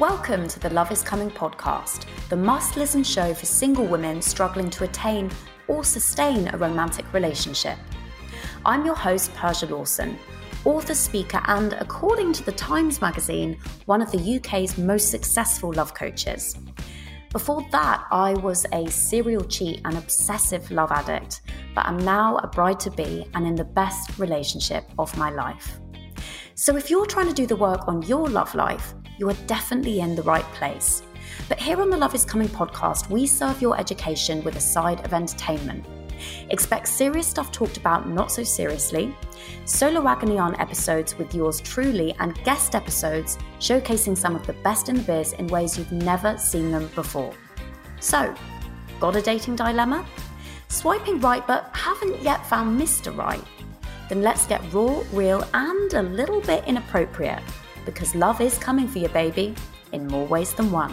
Welcome to the Love is Coming podcast, the must listen show for single women struggling to attain or sustain a romantic relationship. I'm your host, Persia Lawson, author, speaker, and according to the Times magazine, one of the UK's most successful love coaches. Before that, I was a serial cheat and obsessive love addict, but I'm now a bride to be and in the best relationship of my life. So if you're trying to do the work on your love life, you are definitely in the right place. But here on the Love is Coming podcast, we serve your education with a side of entertainment. Expect serious stuff talked about not so seriously, solo agony on episodes with yours truly, and guest episodes showcasing some of the best in the biz in ways you've never seen them before. So, got a dating dilemma? Swiping right but haven't yet found Mr. Right? Then let's get raw, real, and a little bit inappropriate because love is coming for your baby, in more ways than one.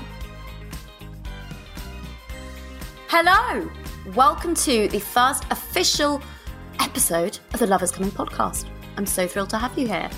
Hello! Welcome to the first official episode of the Love is Coming podcast. I'm so thrilled to have you here.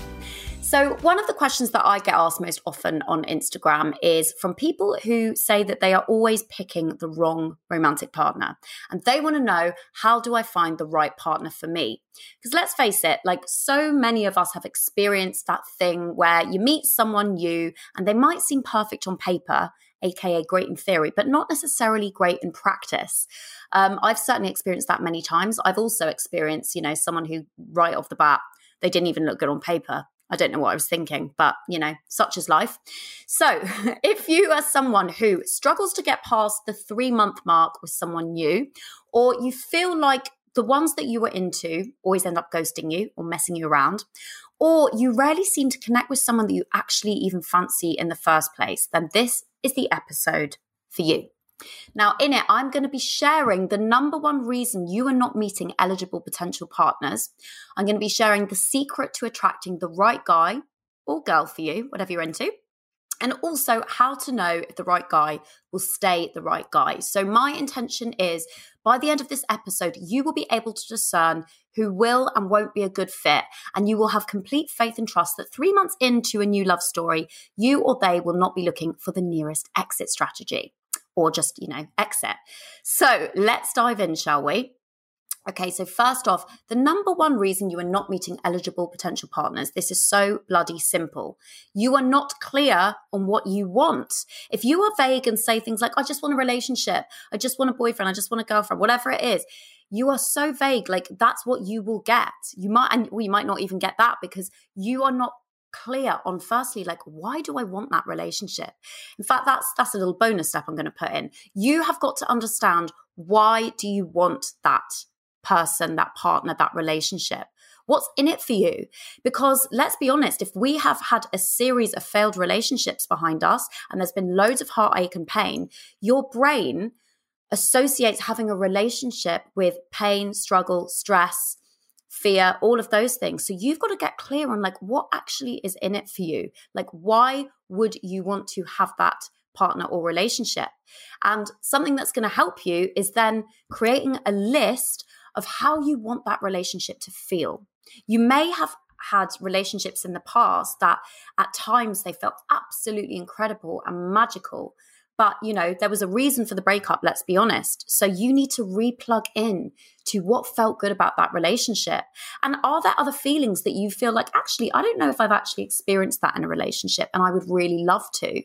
So, one of the questions that I get asked most often on Instagram is from people who say that they are always picking the wrong romantic partner. And they want to know how do I find the right partner for me? Because let's face it, like so many of us have experienced that thing where you meet someone new and they might seem perfect on paper, aka great in theory, but not necessarily great in practice. Um, I've certainly experienced that many times. I've also experienced, you know, someone who right off the bat, they didn't even look good on paper I don't know what I was thinking, but you know, such is life. So, if you are someone who struggles to get past the three month mark with someone new, or you feel like the ones that you were into always end up ghosting you or messing you around, or you rarely seem to connect with someone that you actually even fancy in the first place, then this is the episode for you. Now, in it, I'm going to be sharing the number one reason you are not meeting eligible potential partners. I'm going to be sharing the secret to attracting the right guy or girl for you, whatever you're into. And also how to know if the right guy will stay the right guy. So, my intention is by the end of this episode, you will be able to discern who will and won't be a good fit. And you will have complete faith and trust that three months into a new love story, you or they will not be looking for the nearest exit strategy or just, you know, exit. So let's dive in, shall we? Okay, so first off, the number one reason you are not meeting eligible potential partners, this is so bloody simple. You are not clear on what you want. If you are vague and say things like, I just want a relationship, I just want a boyfriend, I just want a girlfriend, whatever it is, you are so vague. Like that's what you will get. You might, and we might not even get that because you are not clear on firstly like why do i want that relationship? In fact that's that's a little bonus step i'm going to put in. You have got to understand why do you want that person that partner that relationship? What's in it for you? Because let's be honest if we have had a series of failed relationships behind us and there's been loads of heartache and pain your brain associates having a relationship with pain struggle stress fear, all of those things. So you've got to get clear on like what actually is in it for you. Like, why would you want to have that partner or relationship? And something that's going to help you is then creating a list of how you want that relationship to feel. You may have had relationships in the past that at times they felt absolutely incredible and magical but, you know, there was a reason for the breakup, let's be honest. So you need to replug in to what felt good about that relationship. And are there other feelings that you feel like, actually, I don't know if I've actually experienced that in a relationship and I would really love to.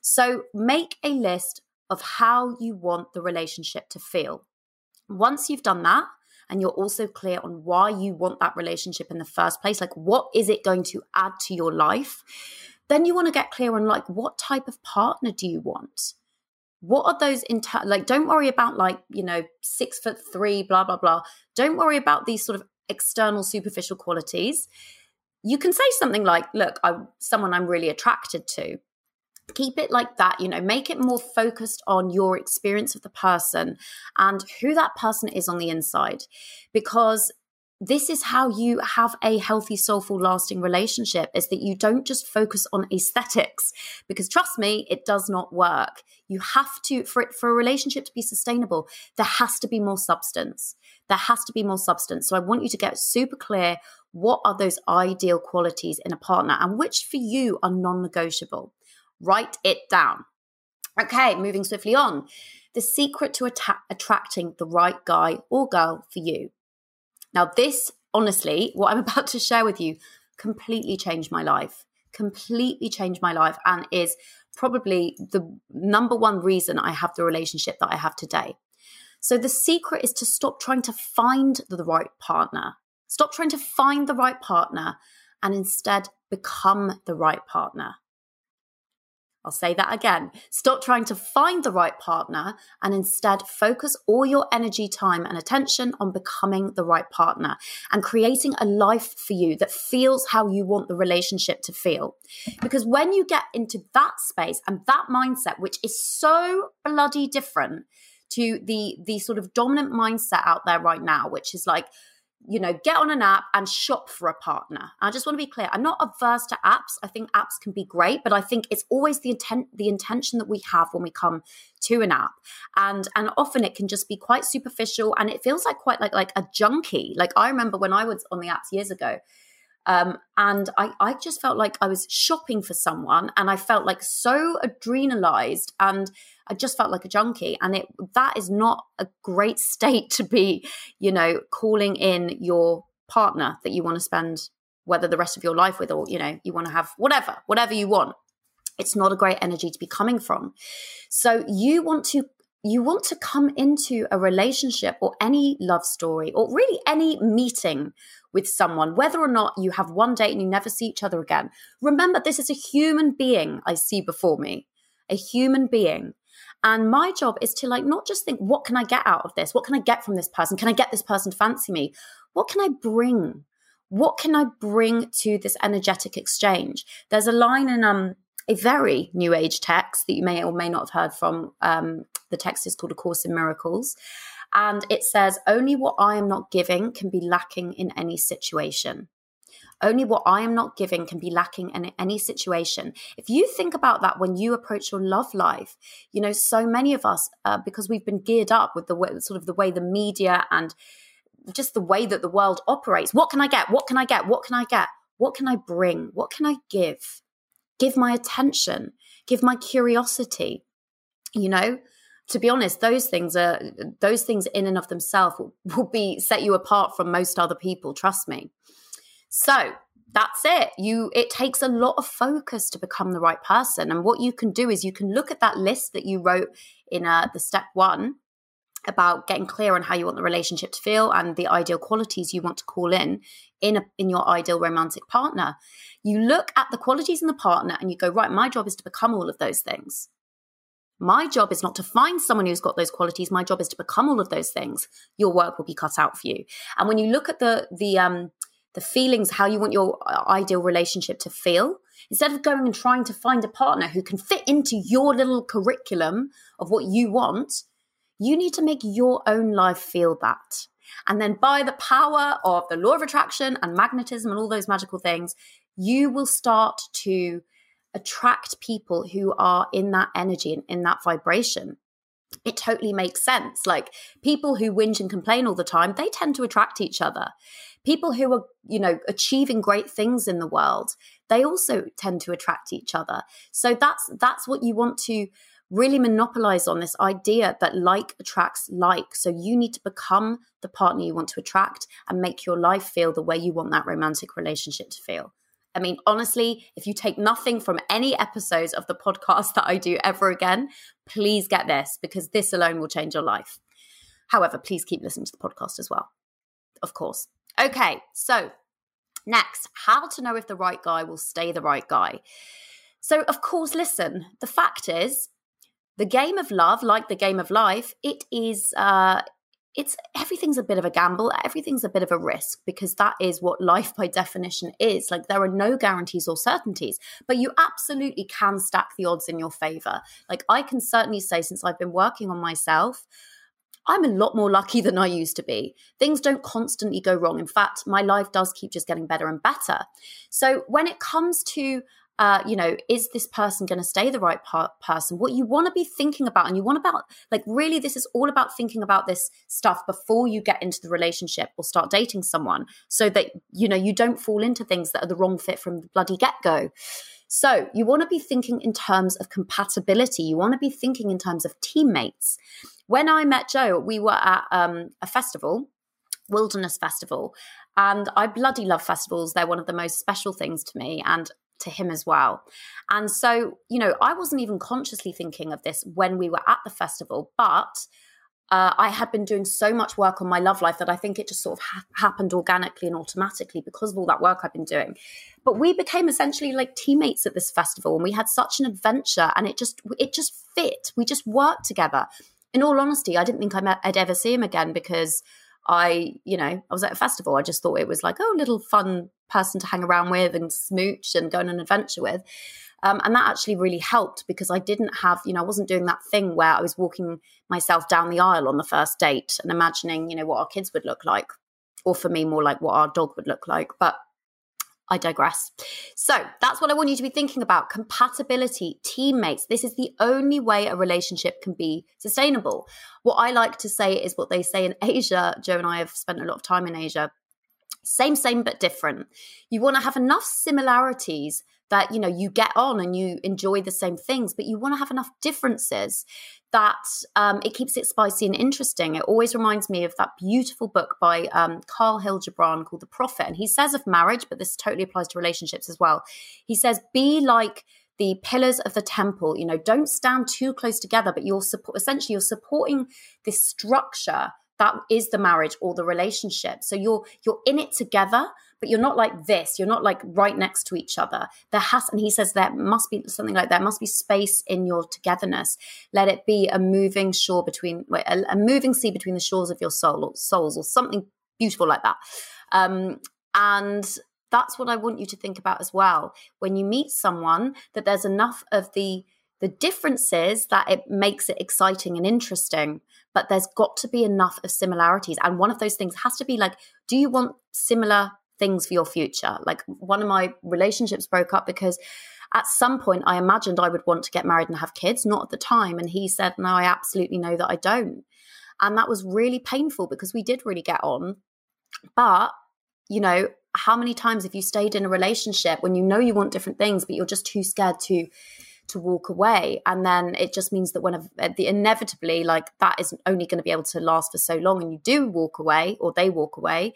So make a list of how you want the relationship to feel. Once you've done that, and you're also clear on why you want that relationship in the first place, like what is it going to add to your life? Then you want to get clear on like what type of partner do you want? What are those inter like don't worry about like you know six foot three blah blah blah. Don't worry about these sort of external superficial qualities. You can say something like look i'm someone i'm really attracted to. Keep it like that you know make it more focused on your experience of the person and who that person is on the inside. Because this is how you have a healthy, soulful, lasting relationship is that you don't just focus on aesthetics because trust me, it does not work. You have to, for it, for a relationship to be sustainable, there has to be more substance. There has to be more substance. So I want you to get super clear what are those ideal qualities in a partner and which for you are non negotiable. Write it down. Okay, moving swiftly on. The secret to attracting the right guy or girl for you. Now, this, honestly, what I'm about to share with you completely changed my life, completely changed my life, and is probably the number one reason I have the relationship that I have today. So, the secret is to stop trying to find the right partner. Stop trying to find the right partner and instead become the right partner. I'll say that again. Stop trying to find the right partner and instead focus all your energy, time, and attention on becoming the right partner and creating a life for you that feels how you want the relationship to feel. Because when you get into that space and that mindset, which is so bloody different to the the sort of dominant mindset out there right now, which is like, you know, get on an app and shop for a partner. I just want to be clear. I'm not averse to apps. I think apps can be great, but I think it's always the intent, the intention that we have when we come to an app. And and often it can just be quite superficial and it feels like quite like like a junkie. Like I remember when I was on the apps years ago, um, and I, I just felt like I was shopping for someone and I felt like so adrenalized and I just felt like a junkie. And it that is not a great state to be, you know, calling in your partner that you want to spend whether the rest of your life with or, you know, you want to have whatever, whatever you want. It's not a great energy to be coming from. So you want to you want to come into a relationship or any love story or really any meeting with someone, whether or not you have one date and you never see each other again. Remember, this is a human being I see before me, a human being. And my job is to like not just think, what can I get out of this? What can I get from this person? Can I get this person to fancy me? What can I bring? What can I bring to this energetic exchange? There's a line in um a very new age text that you may or may not have heard from. Um, the text is called A Course in Miracles. And it says, Only what I am not giving can be lacking in any situation. Only what I am not giving can be lacking in any situation. If you think about that when you approach your love life, you know, so many of us, uh, because we've been geared up with the way, sort of the way the media and just the way that the world operates. What can I get? What can I get? What can I get? What can I bring? What can I give? give my attention, give my curiosity. You know, to be honest, those things are those things in and of themselves will, will be set you apart from most other people. Trust me. So that's it. You it takes a lot of focus to become the right person. And what you can do is you can look at that list that you wrote in uh, the step one about getting clear on how you want the relationship to feel and the ideal qualities you want to call in in a, in your ideal romantic partner. You look at the qualities in the partner and you go, right, my job is to become all of those things. My job is not to find someone who's got those qualities. My job is to become all of those things. Your work will be cut out for you. And when you look at the the um the feelings, how you want your uh, ideal relationship to feel, instead of going and trying to find a partner who can fit into your little curriculum of what you want, you need to make your own life feel that. And then by the power of the law of attraction and magnetism and all those magical things, you will start to attract people who are in that energy and in that vibration. It totally makes sense. Like people who whinge and complain all the time, they tend to attract each other. People who are, you know, achieving great things in the world, they also tend to attract each other. So that's that's what you want to really monopolize on this idea that like attracts like. So you need to become the partner you want to attract and make your life feel the way you want that romantic relationship to feel. I mean, honestly, if you take nothing from any episodes of the podcast that I do ever again, please get this because this alone will change your life. However, please keep listening to the podcast as well, of course. Okay, so next, how to know if the right guy will stay the right guy. So, of course, listen, the fact is, the game of love, like the game of life, it is uh, it's everything's a bit of a gamble everything's a bit of a risk because that is what life by definition is like there are no guarantees or certainties but you absolutely can stack the odds in your favor like i can certainly say since i've been working on myself I'm a lot more lucky than I used to be. Things don't constantly go wrong. In fact, my life does keep just getting better and better. So, when it comes to uh, you know, is this person going to stay the right par- person? What you want to be thinking about, and you want about, like, really, this is all about thinking about this stuff before you get into the relationship or start dating someone so that, you know, you don't fall into things that are the wrong fit from the bloody get go. So you want to be thinking in terms of compatibility. You want to be thinking in terms of teammates. When I met Joe, we were at um, a festival, Wilderness Festival, and I bloody love festivals. They're one of the most special things to me. And to him as well. And so, you know, I wasn't even consciously thinking of this when we were at the festival, but uh, I had been doing so much work on my love life that I think it just sort of ha- happened organically and automatically because of all that work I've been doing. But we became essentially like teammates at this festival, and we had such an adventure, and it just it just fit. We just worked together. In all honesty, I didn't think I'd ever see him again because I, you know, I was at a festival. I just thought it was like, oh, little fun person to hang around with and smooch and go on an adventure with. Um, and that actually really helped because I didn't have, you know, I wasn't doing that thing where I was walking myself down the aisle on the first date and imagining, you know, what our kids would look like, or for me, more like what our dog would look like. But I digress. So that's what I want you to be thinking about compatibility, teammates. This is the only way a relationship can be sustainable. What I like to say is what they say in Asia. Joe and I have spent a lot of time in Asia. Same, same, but different. You want to have enough similarities that you know you get on and you enjoy the same things but you want to have enough differences that um, it keeps it spicy and interesting. It always reminds me of that beautiful book by um, Kahlil Gibran called the prophet and he says of marriage but this totally applies to relationships as well. He says be like the pillars of the temple you know don't stand too close together but you're support essentially you're supporting this structure that is the marriage or the relationship. So you're you're in it together but you're not like this. You're not like right next to each other. There has and he says there must be something like there must be space in your togetherness. Let it be a moving shore between a, a moving sea between the shores of your soul or souls or something beautiful like that. Um, and that's what i want you to think about as well. When you meet someone that there's enough of the the differences that it makes it exciting and interesting but there's got to be enough of similarities. And one of those things has to be like, do you want similar things for your future? Like one of my relationships broke up because at some point I imagined I would want to get married and have kids, not at the time. And he said, no, I absolutely know that I don't. And that was really painful because we did really get on. But, you know, how many times have you stayed in a relationship when you know you want different things, but you're just too scared to to walk away and then it just means that when uh, the inevitably like that is only going to be able to last for so long and you do walk away or they walk away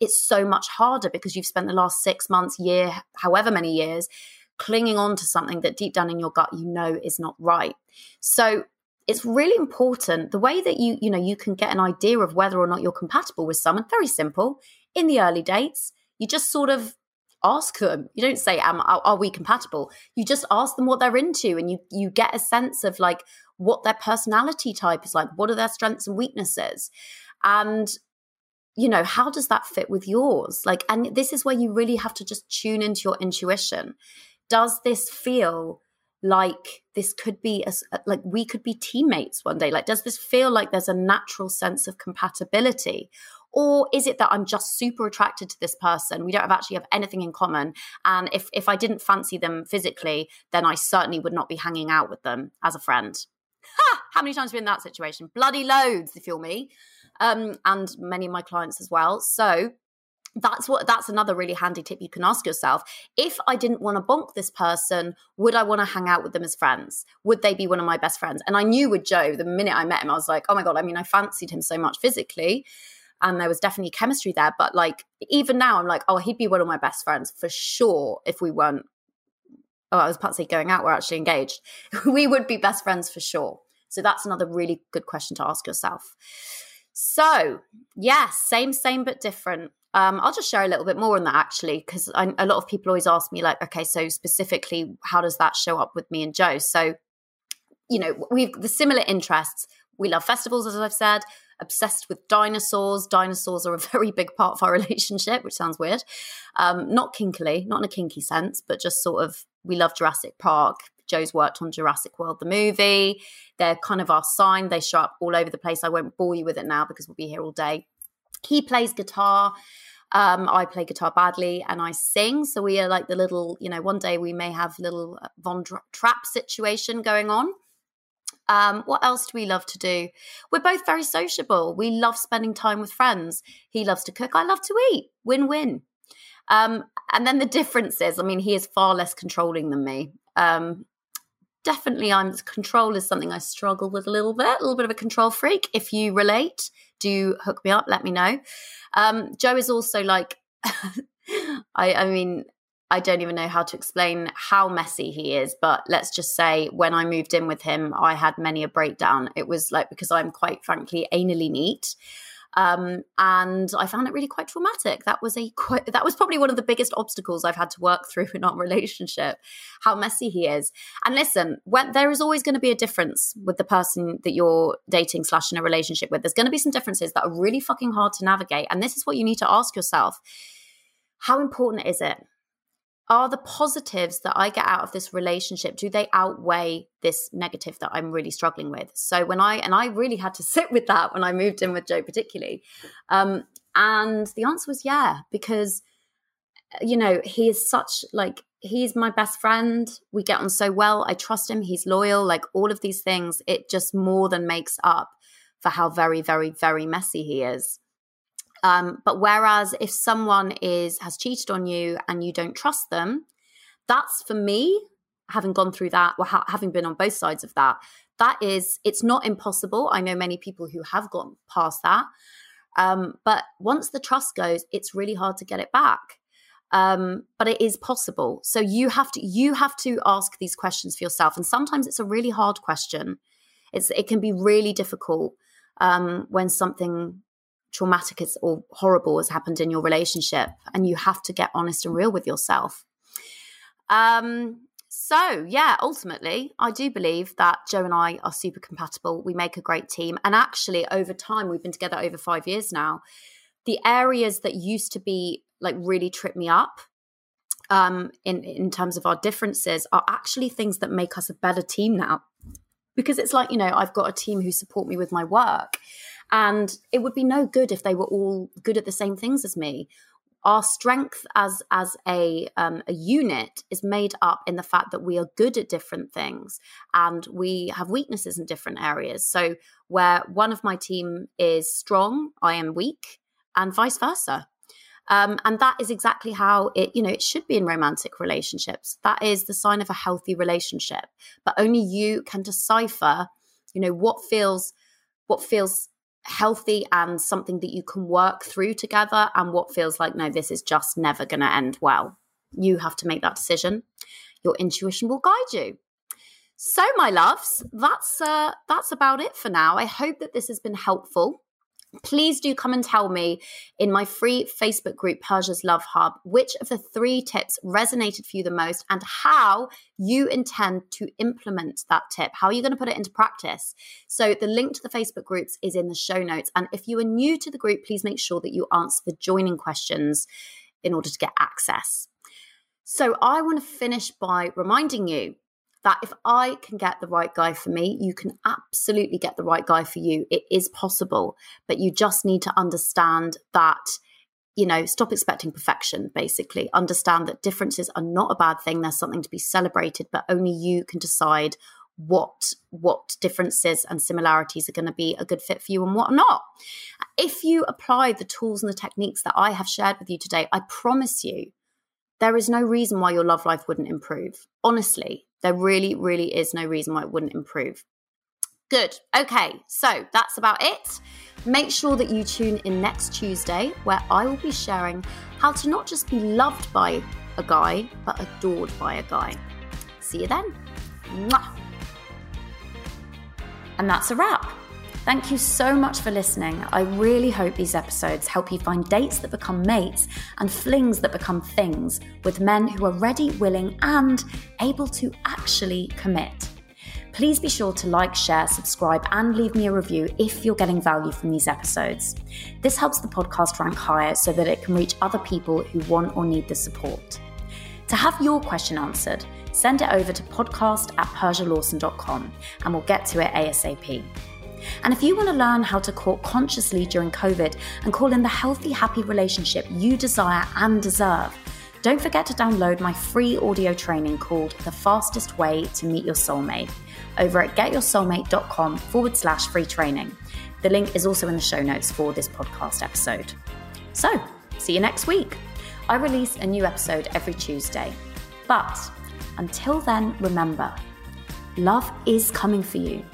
it's so much harder because you've spent the last 6 months year however many years clinging on to something that deep down in your gut you know is not right so it's really important the way that you you know you can get an idea of whether or not you're compatible with someone very simple in the early dates you just sort of ask them. You don't say, "Am are, are we compatible?" You just ask them what they're into, and you you get a sense of like what their personality type is like. What are their strengths and weaknesses, and you know how does that fit with yours? Like, and this is where you really have to just tune into your intuition. Does this feel like this could be a, like we could be teammates one day? Like does this feel like there's a natural sense of compatibility? Or is it that i'm just super attracted to this person? We don't have actually have anything in common. And if if i didn't fancy them physically then i certainly would not be hanging out with them as a friend. Ha! how many times have been in that situation? Bloody loads if you're me um, and many of my clients as well so that's what that's another really handy tip you can ask yourself if i didn't want to bonk this person would i want to hang out with them as friends would they be one of my best friends and i knew with joe the minute i met him i was like oh my god i mean i fancied him so much physically and there was definitely chemistry there. But like even now, I'm like, oh, he'd be one of my best friends for sure if we weren't. Oh, I was about to say going out. We're actually engaged. we would be best friends for sure. So that's another really good question to ask yourself. So yes, same, same but different. Um, I'll just share a little bit more on that actually, because a lot of people always ask me like, okay, so specifically, how does that show up with me and Joe? So, you know, we've the similar interests. We love festivals, as I've said obsessed with dinosaurs. Dinosaurs are a very big part of our relationship, which sounds weird. Um, not kinkily, not in a kinky sense, but just sort of we love Jurassic Park. Joe's worked on Jurassic World, the movie. They're kind of our sign. They show up all over the place. I won't bore you with it now because we'll be here all day. He plays guitar. Um, I play guitar badly and I sing. So we are like the little, you know, one day we may have little uh, Von Trapp situation going on. Um, what else do we love to do? We're both very sociable. We love spending time with friends. He loves to cook. I love to eat. Win win. Um, and then the difference is, I mean, he is far less controlling than me. Um, definitely, I'm control is something I struggle with a little bit, a little bit of a control freak. If you relate, do hook me up, let me know. Um, Joe is also like, I, I mean, I don't even know how to explain how messy he is, but let's just say when I moved in with him, I had many a breakdown. It was like because I'm quite frankly anally neat. Um, and I found it really quite traumatic. That was a quite, that was probably one of the biggest obstacles I've had to work through in our relationship. How messy he is. And listen, when there is always going to be a difference with the person that you're dating slash in a relationship with. There's going to be some differences that are really fucking hard to navigate. And this is what you need to ask yourself: How important is it? Are the positives that I get out of this relationship, do they outweigh this negative that I'm really struggling with? So when I, and I really had to sit with that when I moved in with Joe, particularly. Um, and the answer was yeah, because, you know, he is such like, he's my best friend. We get on so well. I trust him. He's loyal. Like all of these things, it just more than makes up for how very, very, very messy he is. Um, but whereas if someone is has cheated on you and you don't trust them, that's for me, having gone through that, or ha- having been on both sides of that, that is, it's not impossible. I know many people who have gone past that. Um, but once the trust goes, it's really hard to get it back. Um, but it is possible. So you have to you have to ask these questions for yourself, and sometimes it's a really hard question. It's it can be really difficult um, when something traumatic or horrible has happened in your relationship and you have to get honest and real with yourself. Um so yeah ultimately i do believe that joe and i are super compatible. We make a great team. And actually over time we've been together over five years now the areas that used to be like really trip me up um in in terms of our differences are actually things that make us a better team now. Because it's like you know i've got a team who support me with my work and it would be no good if they were all good at the same things as me our strength as as a um, a unit is made up in the fact that we are good at different things and we have weaknesses in different areas. So where one of my team is strong, I am weak, and vice versa. Um, and that is exactly how it you know it should be in romantic relationships. That is the sign of a healthy relationship. But only you can decipher, you know, what feels what feels healthy and something that you can work through together and what feels like no this is just never going to end well. You have to make that decision. Your intuition will guide you. So my loves that's uh that's about it for now. I hope that this has been helpful please do come and tell me in my free Facebook group, Persia's Love Hub, which of the three tips resonated for you the most and how you intend to implement that tip. How are you going to put it into practice? So, the link to the Facebook groups is in the show notes. And if you are new to the group, please make sure that you answer the joining questions in order to get access. So, I want to finish by reminding you that if I can get the right guy for me, you can absolutely get the right guy for you. It is possible, but you just need to understand that, you know, stop expecting perfection, basically. Understand that differences are not a bad thing. There's something to be celebrated, but only you can decide what what differences and similarities are going to be a good fit for you and what not. If you apply the tools and the techniques that I have shared with you today, I promise you there is no reason why your love life wouldn't improve. Honestly, there really, really is no reason why it wouldn't improve. Good. Okay, so that's about it. Make sure that you tune in next Tuesday, where I will be sharing how to not just be loved by a guy, but adored by a guy. See you then. Mwah. And that's a wrap. Thank you so much for listening. I really hope these episodes help you find dates that become mates and flings that become things with men who are ready, willing, and able to actually commit. Please be sure to like, share, subscribe, and leave me a review if you're getting value from these episodes. This helps the podcast rank higher so that it can reach other people who want or need the support. To have your question answered, send it over to podcast at persialawson.com and we'll get to it ASAP. And if you want to learn how to court consciously during COVID and call in the healthy, happy relationship you desire and deserve, don't forget to download my free audio training called The Fastest Way to Meet Your Soulmate over at getyoursoulmate.com forward slash free training. The link is also in the show notes for this podcast episode. So, see you next week. I release a new episode every Tuesday. But until then, remember love is coming for you.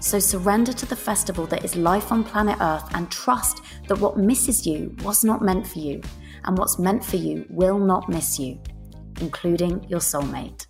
So surrender to the festival that is life on planet Earth and trust that what misses you was not meant for you, and what's meant for you will not miss you, including your soulmate.